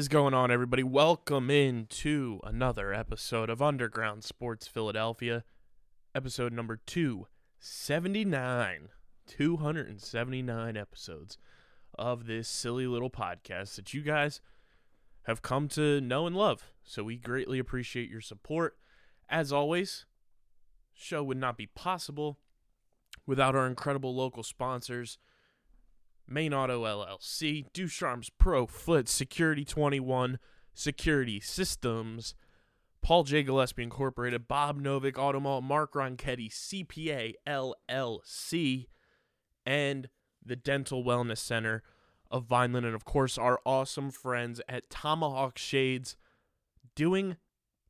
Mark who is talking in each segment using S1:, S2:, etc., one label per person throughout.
S1: Is going on, everybody? Welcome in to another episode of Underground Sports Philadelphia, episode number 279. 279 episodes of this silly little podcast that you guys have come to know and love. So we greatly appreciate your support. As always, show would not be possible without our incredible local sponsors. Main Auto LLC, Ducharme's Pro Foot, Security 21, Security Systems, Paul J. Gillespie Incorporated, Bob Novick, Automall, Mark Ronchetti, CPA LLC, and the Dental Wellness Center of Vineland, and of course our awesome friends at Tomahawk Shades, doing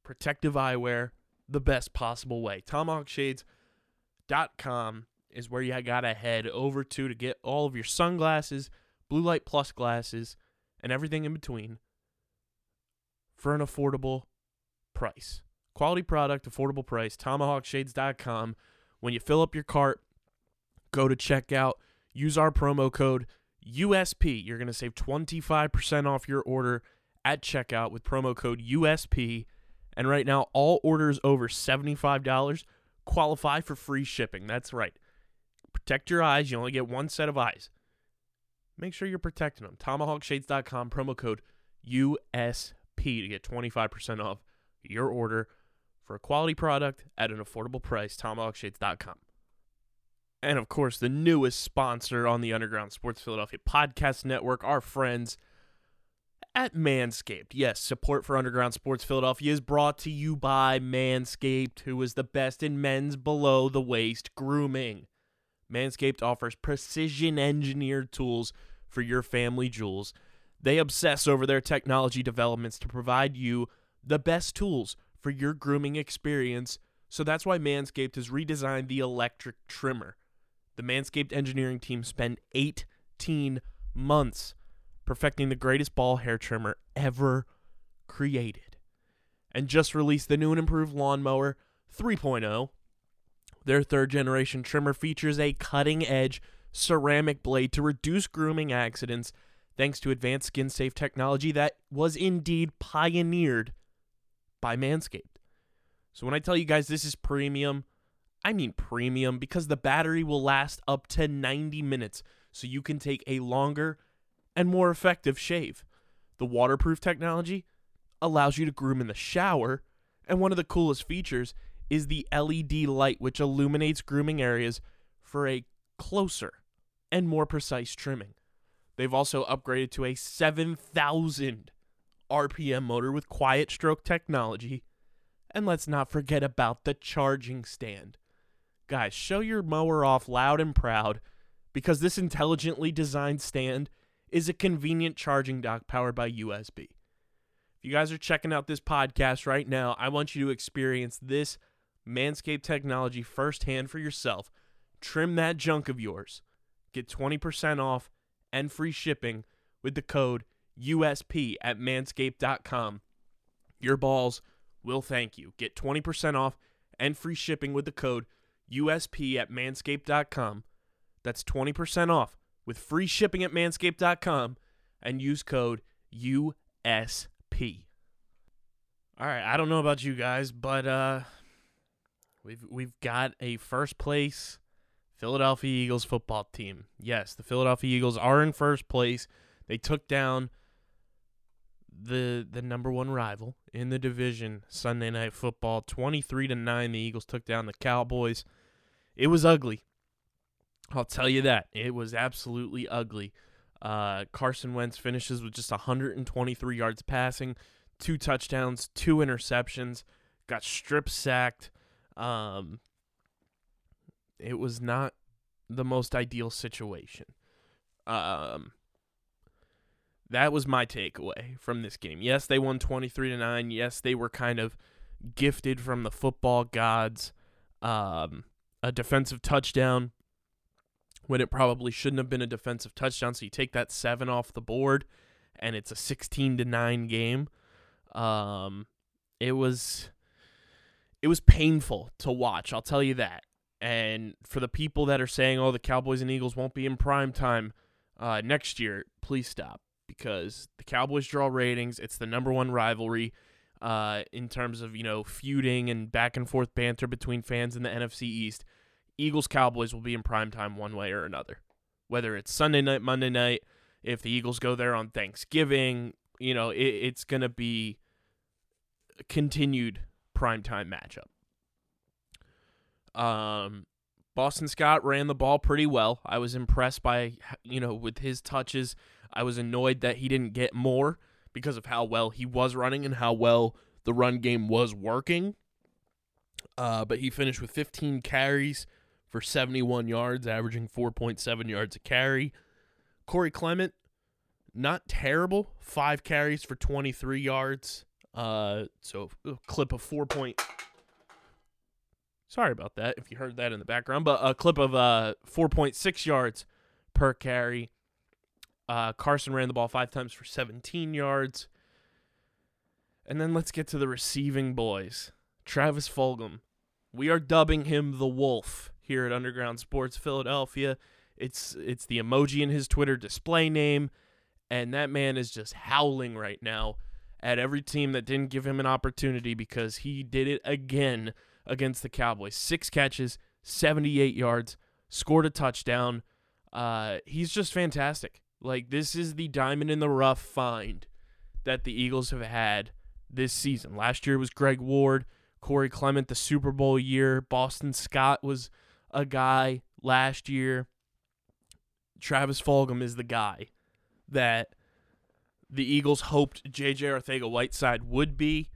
S1: protective eyewear the best possible way. TomahawkShades.com is where you gotta head over to to get all of your sunglasses, blue light plus glasses, and everything in between for an affordable price. Quality product, affordable price. TomahawkShades.com. When you fill up your cart, go to checkout, use our promo code USP. You're gonna save 25% off your order at checkout with promo code USP. And right now, all orders over $75 qualify for free shipping. That's right. Protect your eyes. You only get one set of eyes. Make sure you're protecting them. TomahawkShades.com, promo code USP to get 25% off your order for a quality product at an affordable price. TomahawkShades.com. And of course, the newest sponsor on the Underground Sports Philadelphia Podcast Network, our friends at Manscaped. Yes, support for Underground Sports Philadelphia is brought to you by Manscaped, who is the best in men's below the waist grooming. Manscaped offers precision engineered tools for your family jewels. They obsess over their technology developments to provide you the best tools for your grooming experience. So that's why Manscaped has redesigned the electric trimmer. The Manscaped engineering team spent 18 months perfecting the greatest ball hair trimmer ever created. And just released the new and improved Lawnmower 3.0. Their third generation trimmer features a cutting edge ceramic blade to reduce grooming accidents thanks to advanced skin safe technology that was indeed pioneered by Manscaped. So when I tell you guys this is premium, I mean premium because the battery will last up to 90 minutes so you can take a longer and more effective shave. The waterproof technology allows you to groom in the shower, and one of the coolest features is the LED light, which illuminates grooming areas for a closer and more precise trimming. They've also upgraded to a 7,000 RPM motor with quiet stroke technology. And let's not forget about the charging stand. Guys, show your mower off loud and proud because this intelligently designed stand is a convenient charging dock powered by USB. If you guys are checking out this podcast right now, I want you to experience this Manscaped technology firsthand for yourself. Trim that junk of yours. Get 20% off and free shipping with the code USP at manscaped.com. Your balls will thank you. Get 20% off and free shipping with the code USP at manscaped.com. That's 20% off with free shipping at manscaped.com and use code USP. All right, I don't know about you guys, but uh we've we've got a first place Philadelphia Eagles football team. Yes, the Philadelphia Eagles are in first place. They took down the the number one rival in the division Sunday night football 23 to 9 the Eagles took down the Cowboys. It was ugly. I'll tell you that. It was absolutely ugly. Uh, Carson Wentz finishes with just 123 yards passing, two touchdowns, two interceptions, got strip sacked. Um, it was not the most ideal situation. Um, that was my takeaway from this game. Yes, they won 23 to 9. Yes, they were kind of gifted from the football gods. Um, a defensive touchdown when it probably shouldn't have been a defensive touchdown. So you take that 7 off the board and it's a 16 to 9 game. Um, it was it was painful to watch, I'll tell you that. And for the people that are saying, "Oh, the Cowboys and Eagles won't be in prime time uh, next year," please stop because the Cowboys draw ratings. It's the number one rivalry uh, in terms of you know feuding and back and forth banter between fans in the NFC East. Eagles Cowboys will be in prime time one way or another, whether it's Sunday night, Monday night. If the Eagles go there on Thanksgiving, you know it, it's gonna be continued prime time matchup. Um, Boston Scott ran the ball pretty well. I was impressed by you know with his touches. I was annoyed that he didn't get more because of how well he was running and how well the run game was working. Uh, but he finished with 15 carries for 71 yards, averaging 4.7 yards a carry. Corey Clement, not terrible, five carries for 23 yards. Uh, so a clip of four point. Sorry about that if you heard that in the background, but a clip of uh 4.6 yards per carry. Uh, Carson ran the ball five times for 17 yards. And then let's get to the receiving boys. Travis Fulgham. We are dubbing him the Wolf here at Underground Sports Philadelphia. It's it's the emoji in his Twitter display name, and that man is just howling right now at every team that didn't give him an opportunity because he did it again against the Cowboys. Six catches, 78 yards, scored a touchdown. Uh, he's just fantastic. Like this is the diamond in the rough find that the Eagles have had this season. Last year was Greg Ward, Corey Clement, the Super Bowl year. Boston Scott was a guy last year. Travis Fulgham is the guy that the Eagles hoped JJ Arcega-Whiteside would be,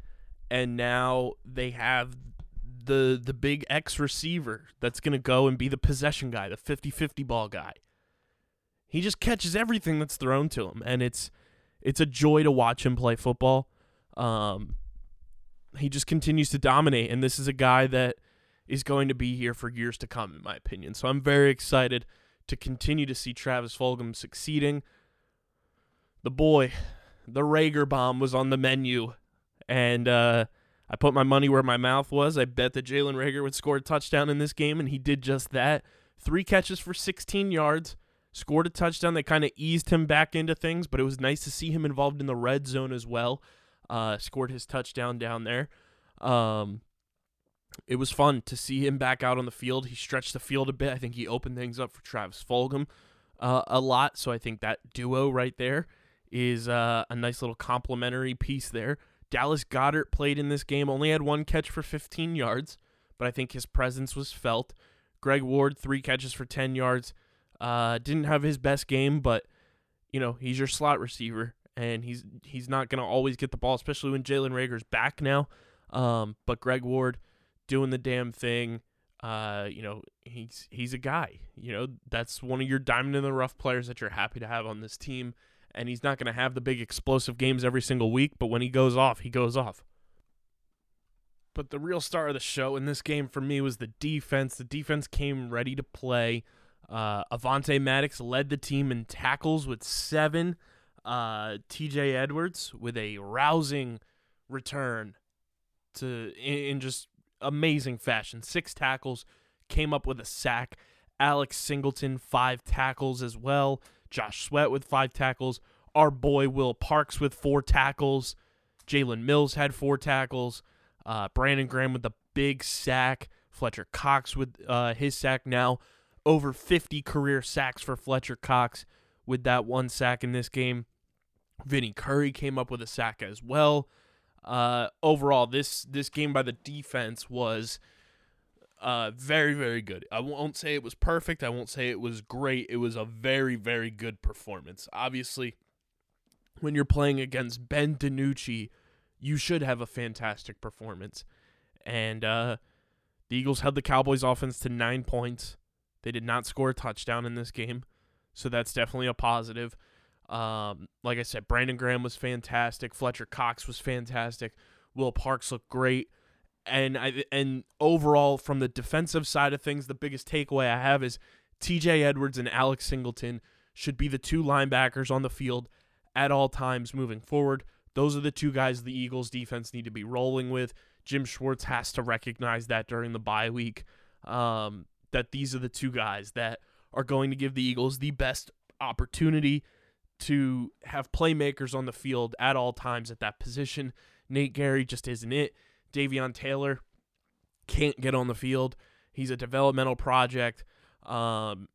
S1: and now they have the the big X receiver that's going to go and be the possession guy, the 50-50 ball guy. He just catches everything that's thrown to him, and it's it's a joy to watch him play football. Um, he just continues to dominate, and this is a guy that is going to be here for years to come, in my opinion. So I'm very excited to continue to see Travis Fulgham succeeding. The boy, the Reagor bomb was on the menu, and uh, I put my money where my mouth was. I bet that Jalen Reagor would score a touchdown in this game, and he did just that. Three catches for 16 yards, scored a touchdown that kind of eased him back into things, but it was nice to see him involved in the red zone as well. Uh, scored his touchdown down there. Um, it was fun to see him back out on the field. He stretched the field a bit. I think he opened things up for Travis Fulgham uh, a lot. So I think that duo right there is uh, a nice little complementary piece there. Dallas Goedert played in this game, only had one catch for 15 yards, but I think his presence was felt. Greg Ward, three catches for 10 yards. Uh, didn't have his best game, but you know he's your slot receiver, and he's he's not gonna always get the ball, especially when Jalen Reagor's back now. Um, but Greg Ward doing the damn thing. Uh, you know he's he's a guy. You know that's one of your diamond in the rough players that you're happy to have on this team, and he's not gonna have the big explosive games every single week, but when he goes off, he goes off. But the real star of the show in this game for me was the defense. The defense came ready to play. Uh, Avonte Maddox led the team in tackles with seven. Uh, TJ Edwards with a rousing return to in, in just amazing fashion. Six tackles, came up with a sack. Alex Singleton five tackles as well. Josh Sweat with five tackles. Our boy Will Parks with four tackles. Jalen Mills had four tackles. Uh, Brandon Graham with the big sack. Fletcher Cox with uh, his sack now. Over 50 career sacks for Fletcher Cox with that one sack in this game. Vinny Curry came up with a sack as well. Uh, overall, this this game by the defense was Uh, very, very good. I won't say it was perfect. I won't say it was great. It was a very, very good performance. Obviously, when you're playing against Ben DiNucci, you should have a fantastic performance. And uh, the Eagles held the Cowboys offense to nine points. They did not score a touchdown in this game, so that's definitely a positive. Um, like I said, Brandon Graham was fantastic. Fletcher Cox was fantastic. Will Parks looked great. And I and overall, from the defensive side of things, the biggest takeaway I have is T.J. Edwards and Alex Singleton should be the two linebackers on the field at all times moving forward. Those are the two guys the Eagles defense need to be rolling with. Jim Schwartz has to recognize that during the bye week. Um, that these are the two guys that are going to give the Eagles the best opportunity to have playmakers on the field at all times at that position. Nate Gerry just isn't it. Davion Taylor can't get on the field. He's a developmental project. Um,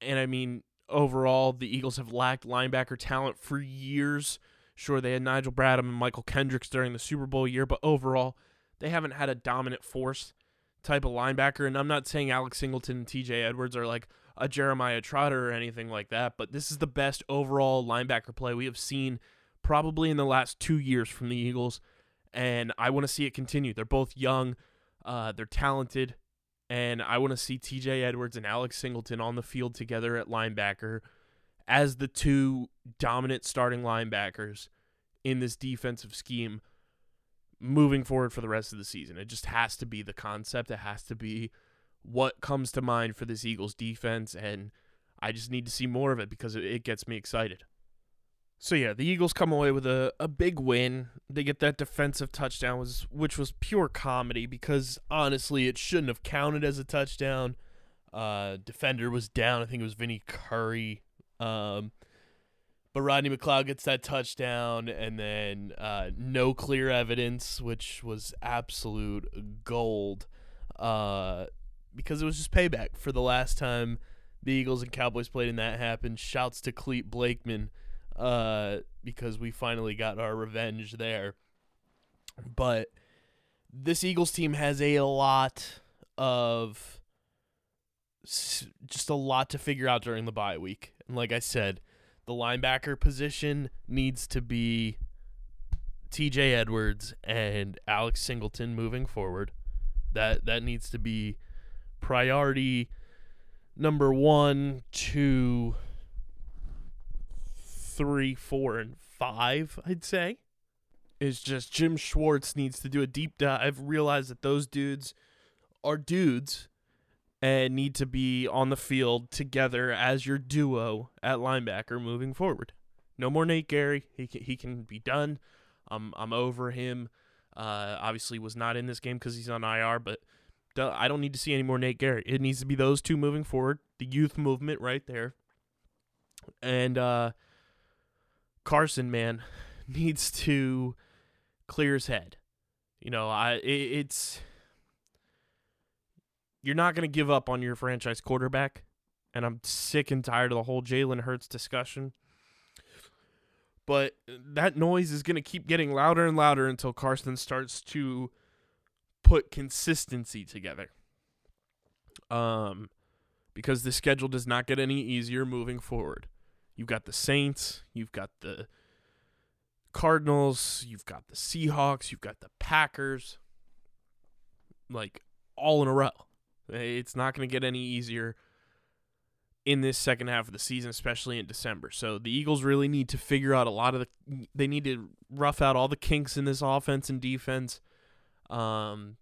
S1: and I mean, overall, the Eagles have lacked linebacker talent for years. Sure, they had Nigel Bradham and Mychal Kendricks during the Super Bowl year, but overall, they haven't had a dominant force type of linebacker. And I'm not saying Alex Singleton and TJ Edwards are like a Jeremiah Trotter or anything like that, but this is the best overall linebacker play we have seen probably in the last two years from the Eagles. And I want to see it continue. They're both young, uh, they're talented, and I want to see TJ Edwards and Alex Singleton on the field together at linebacker as the two dominant starting linebackers in this defensive scheme moving forward for the rest of the season. It just has to be the concept. It has to be what comes to mind for this Eagles defense, and I just need to see more of it because it, it gets me excited. So yeah, the Eagles come away with a, a big win. They get that defensive touchdown was which was pure comedy because honestly it shouldn't have counted as a touchdown. Uh defender was down, I think it was Vinny Curry. Um but Rodney McLeod gets that touchdown and then uh, no clear evidence, which was absolute gold. Uh because it was just payback for the last time the Eagles and Cowboys played and that happened. Shouts to Clete Blakeman uh, because we finally got our revenge there. But this Eagles team has a lot of just a lot to figure out during the bye week. And like I said, the linebacker position needs to be TJ Edwards and Alex Singleton moving forward. That that needs to be priority number 1, 2, three, four, and five, I'd say. Is just Jim Schwartz needs to do a deep dive, realize that those dudes are dudes and need to be on the field together as your duo at linebacker moving forward. No more Nate Gerry. He can, he can be done. I'm I'm over him. Uh, obviously was not in this game because he's on IR, but I don't need to see any more Nate Gerry. It needs to be those two moving forward. The youth movement right there, and uh, Carson, man, needs to clear his head. You know, I it, it's you're not going to give up on your franchise quarterback, and I'm sick and tired of the whole Jalen Hurts discussion. But that noise is going to keep getting louder and louder until Carson starts to put consistency together. Um, because the schedule does not get any easier moving forward. You've got the Saints, you've got the Cardinals, you've got the Seahawks, you've got the Packers, like all in a row. It's not going to get any easier in this second half of the season, especially in December. So the Eagles really need to figure out a lot of the. They need to rough out all the kinks in this offense and defense um,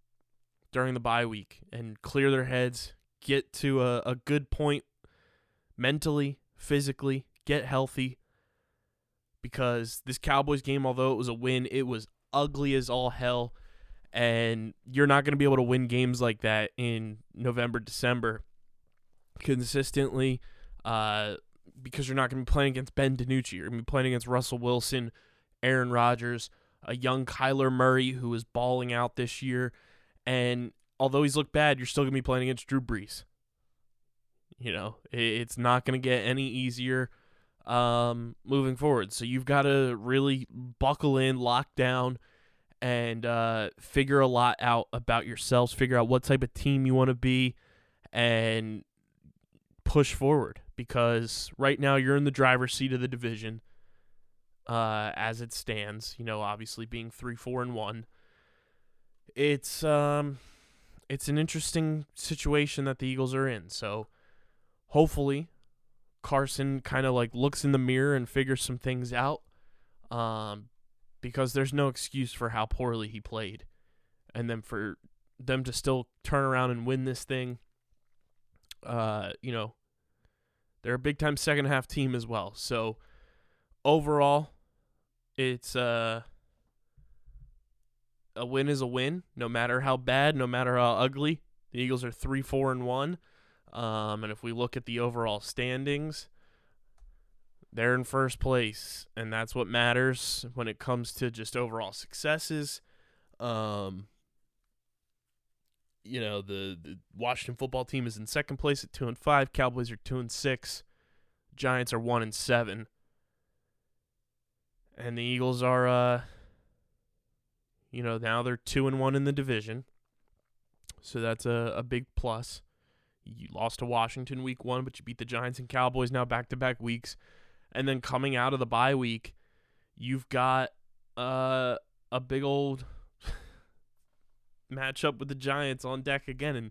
S1: during the bye week and clear their heads, get to a, a good point mentally, physically, get healthy. Because this Cowboys game, although it was a win, it was ugly as all hell. And you're not going to be able to win games like that in November, December consistently uh, because you're not going to be playing against Ben DiNucci. You're going to be playing against Russell Wilson, Aaron Rodgers, a young Kyler Murray who is balling out this year. And although he's looked bad, you're still going to be playing against Drew Brees. You know, it's not going to get any easier um, moving forward. So you've got to really buckle in, lock down, and uh, figure a lot out about yourselves, figure out what type of team you want to be, and push forward because right now you're in the driver's seat of the division uh, as it stands. You know, obviously being three, four, and one. It's um, it's an interesting situation that the Eagles are in. So hopefully, Carson kind of like looks in the mirror and figures some things out. Um, because there's no excuse for how poorly he played, and then for them to still turn around and win this thing. Uh, you know, they're a big time second half team as well. So overall, it's uh a win is a win, no matter how bad, no matter how ugly. The Eagles are three, four, and one. Um, and if we look at the overall standings, they're in first place, and that's what matters when it comes to just overall successes. Um, you know, the, the Washington football team is in second place at two and five. Cowboys are two and six. Giants are one and seven. And the Eagles are uh you know, now they're two and one in the division. So that's a, a big plus. You lost to Washington week one, but you beat the Giants and Cowboys now back to back weeks. And then coming out of the bye week, you've got uh, a big old matchup with the Giants on deck again. And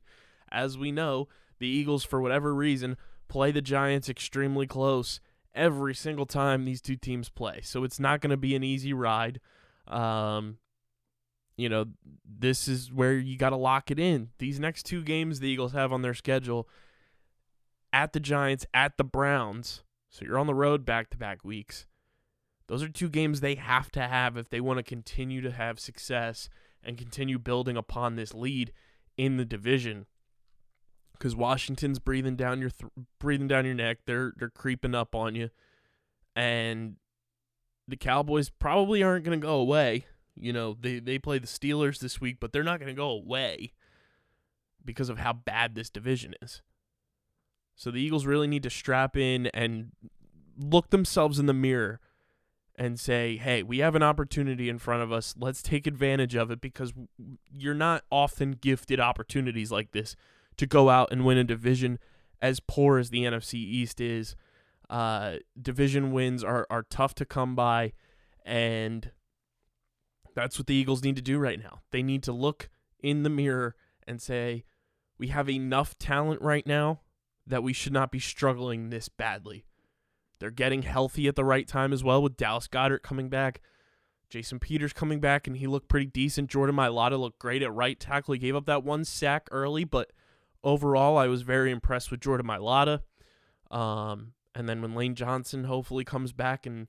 S1: as we know, the Eagles, for whatever reason, play the Giants extremely close every single time these two teams play. So it's not going to be an easy ride. Um, you know, this is where you got to lock it in. These next two games the Eagles have on their schedule at the Giants, at the Browns. So you're on the road back to back weeks. Those are two games they have to have if they want to continue to have success and continue building upon this lead in the division. Because Washington's breathing down your th- breathing down your neck. They're they're creeping up on you, and the Cowboys probably aren't going to go away. You know, they they play the Steelers this week, but they're not going to go away because of how bad this division is. So the Eagles really need to strap in and look themselves in the mirror and say, "Hey, we have an opportunity in front of us. Let's take advantage of it because you're not often gifted opportunities like this to go out and win a division as poor as the NFC East is. Uh, division wins are are tough to come by, and that's what the Eagles need to do right now. They need to look in the mirror and say, "We have enough talent right now that we should not be struggling this badly." They're getting healthy at the right time as well with Dallas Goedert coming back. Jason Peters coming back and he looked pretty decent. Jordan Mailata looked great at right tackle. He gave up that one sack early, but overall I was very impressed with Jordan Mailata. Um, and then when Lane Johnson hopefully comes back and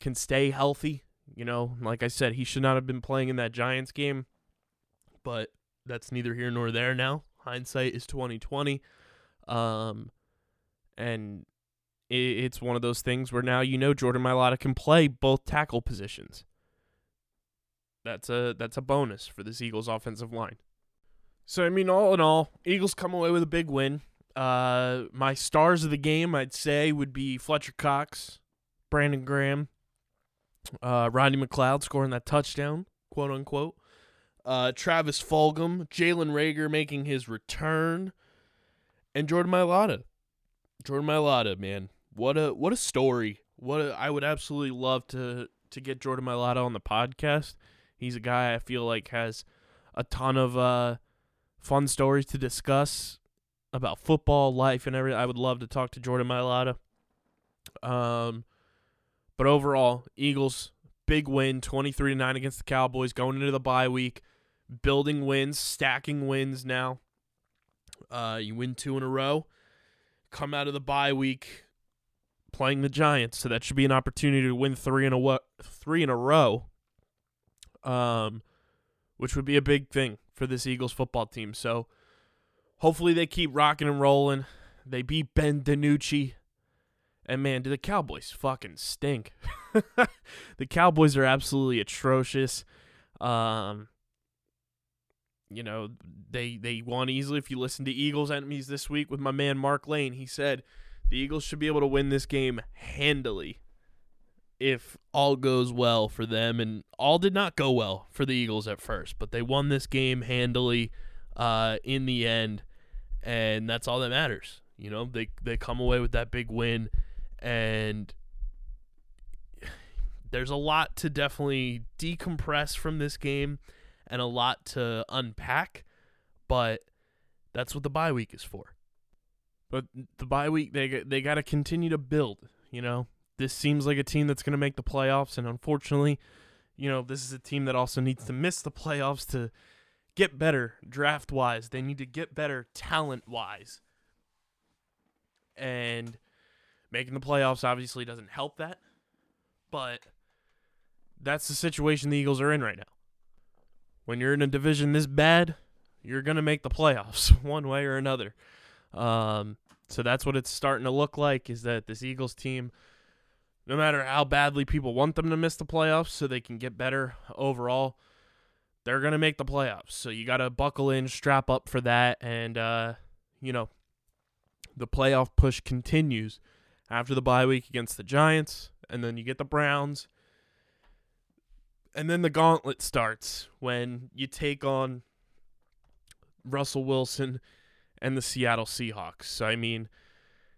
S1: can stay healthy, you know, like I said, he should not have been playing in that Giants game, but that's neither here nor there now. Hindsight is 2020. Um, and i- it's one of those things where now you know Jordan Mailata can play both tackle positions. That's a that's a bonus for this Eagles offensive line. So I mean, all in all, Eagles come away with a big win. Uh, my stars of the game, I'd say, would be Fletcher Cox, Brandon Graham, uh, Rodney McLeod scoring that touchdown, quote unquote. Uh, Travis Fulgham, Jalen Reagor making his return, and Jordan Mailata. Jordan Mailata, man, what a what a story. What a, I would absolutely love to to get Jordan Mailata on the podcast. He's a guy I feel like has a ton of uh, fun stories to discuss about football, life, and everything. I would love to talk to Jordan Mailata. Um, but overall, Eagles big win, twenty three to nine against the Cowboys, going into the bye week, building wins, stacking wins. Now, uh, you win two in a row, come out of the bye week playing the Giants, so that should be an opportunity to win three in a wo- three in a row. Um, which would be a big thing for this Eagles football team. So hopefully they keep rocking and rolling. They beat Ben DiNucci. And man, do the Cowboys fucking stink. the Cowboys are absolutely atrocious. Um, you know, they they won easily. If you listen to Eagles enemies this week with my man Mark Lane, he said the Eagles should be able to win this game handily. if all goes well for them, and all did not go well for the Eagles at first, but they won this game handily uh, in the end, and that's all that matters. You know, they they come away with that big win, and there's a lot to definitely decompress from this game, and a lot to unpack, but that's what the bye week is for. But the bye week, they they got to continue to build. You know, this seems like a team that's going to make the playoffs, and unfortunately, you know, this is a team that also needs to miss the playoffs to get better draft wise. They need to get better talent wise, and making the playoffs obviously doesn't help that. But that's the situation the Eagles are in right now. When you're in a division this bad, you're gonna make the playoffs one way or another. Um, so that's what it's starting to look like is that this Eagles team, no matter how badly people want them to miss the playoffs so they can get better overall, they're going to make the playoffs. So you got to buckle in, strap up for that. And, uh, you know, the playoff push continues after the bye week against the Giants. And then you get the Browns. And then the gauntlet starts when you take on Russell Wilson and the Seattle Seahawks. So, I mean,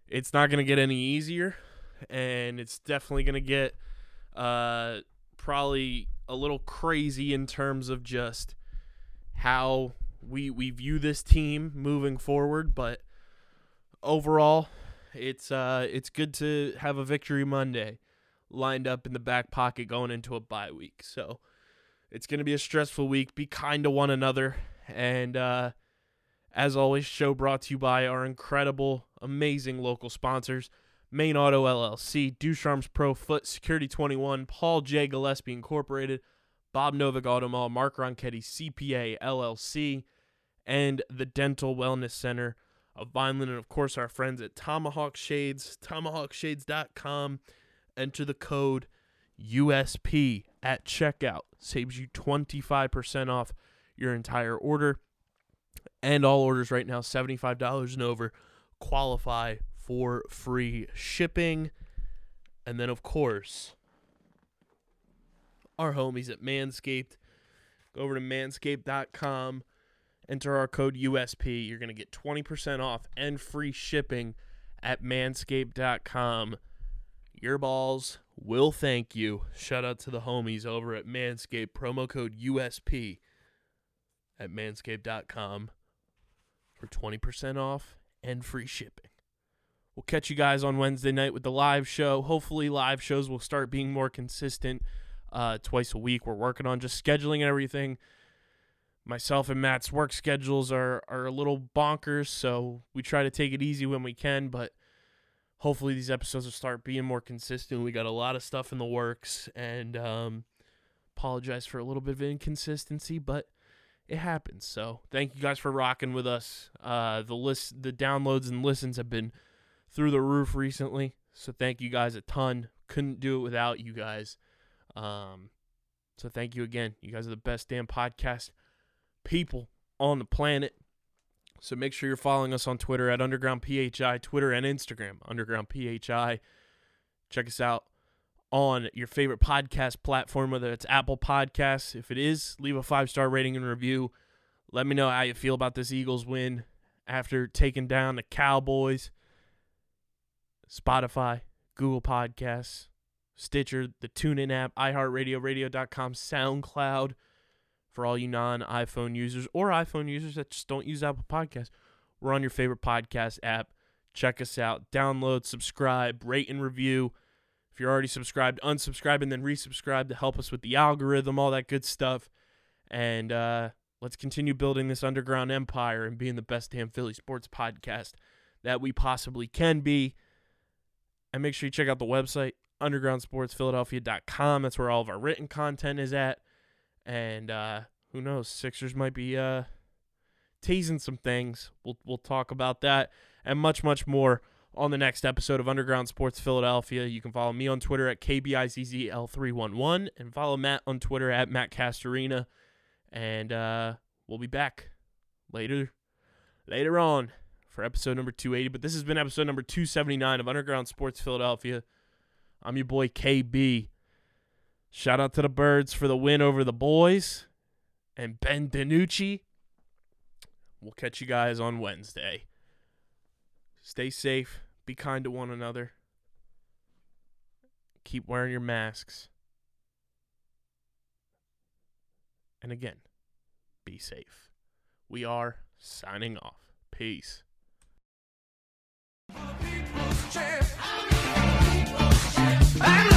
S1: it's not going to get any easier, and it's definitely going to get uh, probably a little crazy in terms of just how we we view this team moving forward. But overall, it's uh, it's good to have a victory Monday lined up in the back pocket going into a bye week. So it's to be a stressful week. Be kind to one another, and uh, as always, show brought to you by our incredible, amazing local sponsors. Main Auto LLC, Ducharme's Pro Foot, Security 21, Paul J. Gillespie Incorporated, Bob Novak Auto Mall, Mark Ronchetti CPA LLC, and the Dental Wellness Center of Vineland, and of course our friends at Tomahawk Shades, tomahawkshades.com. Enter the code USP at checkout. Saves you 25% off your entire order. And all orders right now, $75 and over, qualify for free shipping. And then, of course, our homies at Manscaped. Go over to manscaped.com, enter our code USP. You're going to get 20% off and free shipping at manscaped.com. Your balls will thank you. Shout out to the homies over at Manscaped. Promo code USP at manscaped.com for 20% off and free shipping. We'll catch you guys on Wednesday night with the live show. Hopefully, live shows will start being more consistent uh, twice a week. We're working on just scheduling and everything. Myself and Matt's work schedules are, are a little bonkers, so we try to take it easy when we can, but hopefully these episodes will start being more consistent. We got a lot of stuff in the works, and um, apologize for a little bit of inconsistency, but it happens. So thank you guys for rocking with us. Uh, the list, the downloads and listens have been through the roof recently. So thank you guys a ton. Couldn't do it without you guys. Um, so thank you again. You guys are the best damn podcast people on the planet. So make sure you're following us on Twitter at Underground PHI, Twitter and Instagram, Underground PHI. Check us out on your favorite podcast platform, whether it's Apple Podcasts. If it is, leave a five star rating and review. Let me know how you feel about this Eagles win after taking down the Cowboys. Spotify, Google Podcasts, Stitcher, the TuneIn app, iHeartRadio, Radio.com, SoundCloud for all you non iPhone users or iPhone users that just don't use Apple Podcasts. We're on your favorite podcast app. Check us out. Download, subscribe, rate, and review. If you're already subscribed, unsubscribe and then resubscribe to help us with the algorithm, all that good stuff. And uh, let's continue building this underground empire and being the best damn Philly sports podcast that we possibly can be. And make sure you check out the website, undergroundsportsphiladelphia.com. That's where all of our written content is at. And uh, who knows, Sixers might be uh, teasing some things. We'll we'll talk about that and much much more on the next episode of Underground Sports Philadelphia. You can follow me on Twitter at KBIZZL311 and follow Matt on Twitter at Matt Castorina. And uh, we'll be back later later on for episode number 280. But this has been episode number 279 of Underground Sports Philadelphia. I'm your boy KB. Shout out to the Birds for the win over the boys and Ben DiNucci. We'll catch you guys on Wednesday. Stay safe. Be kind to one another. Keep wearing your masks. And again, be safe. We are signing off. Peace. I'm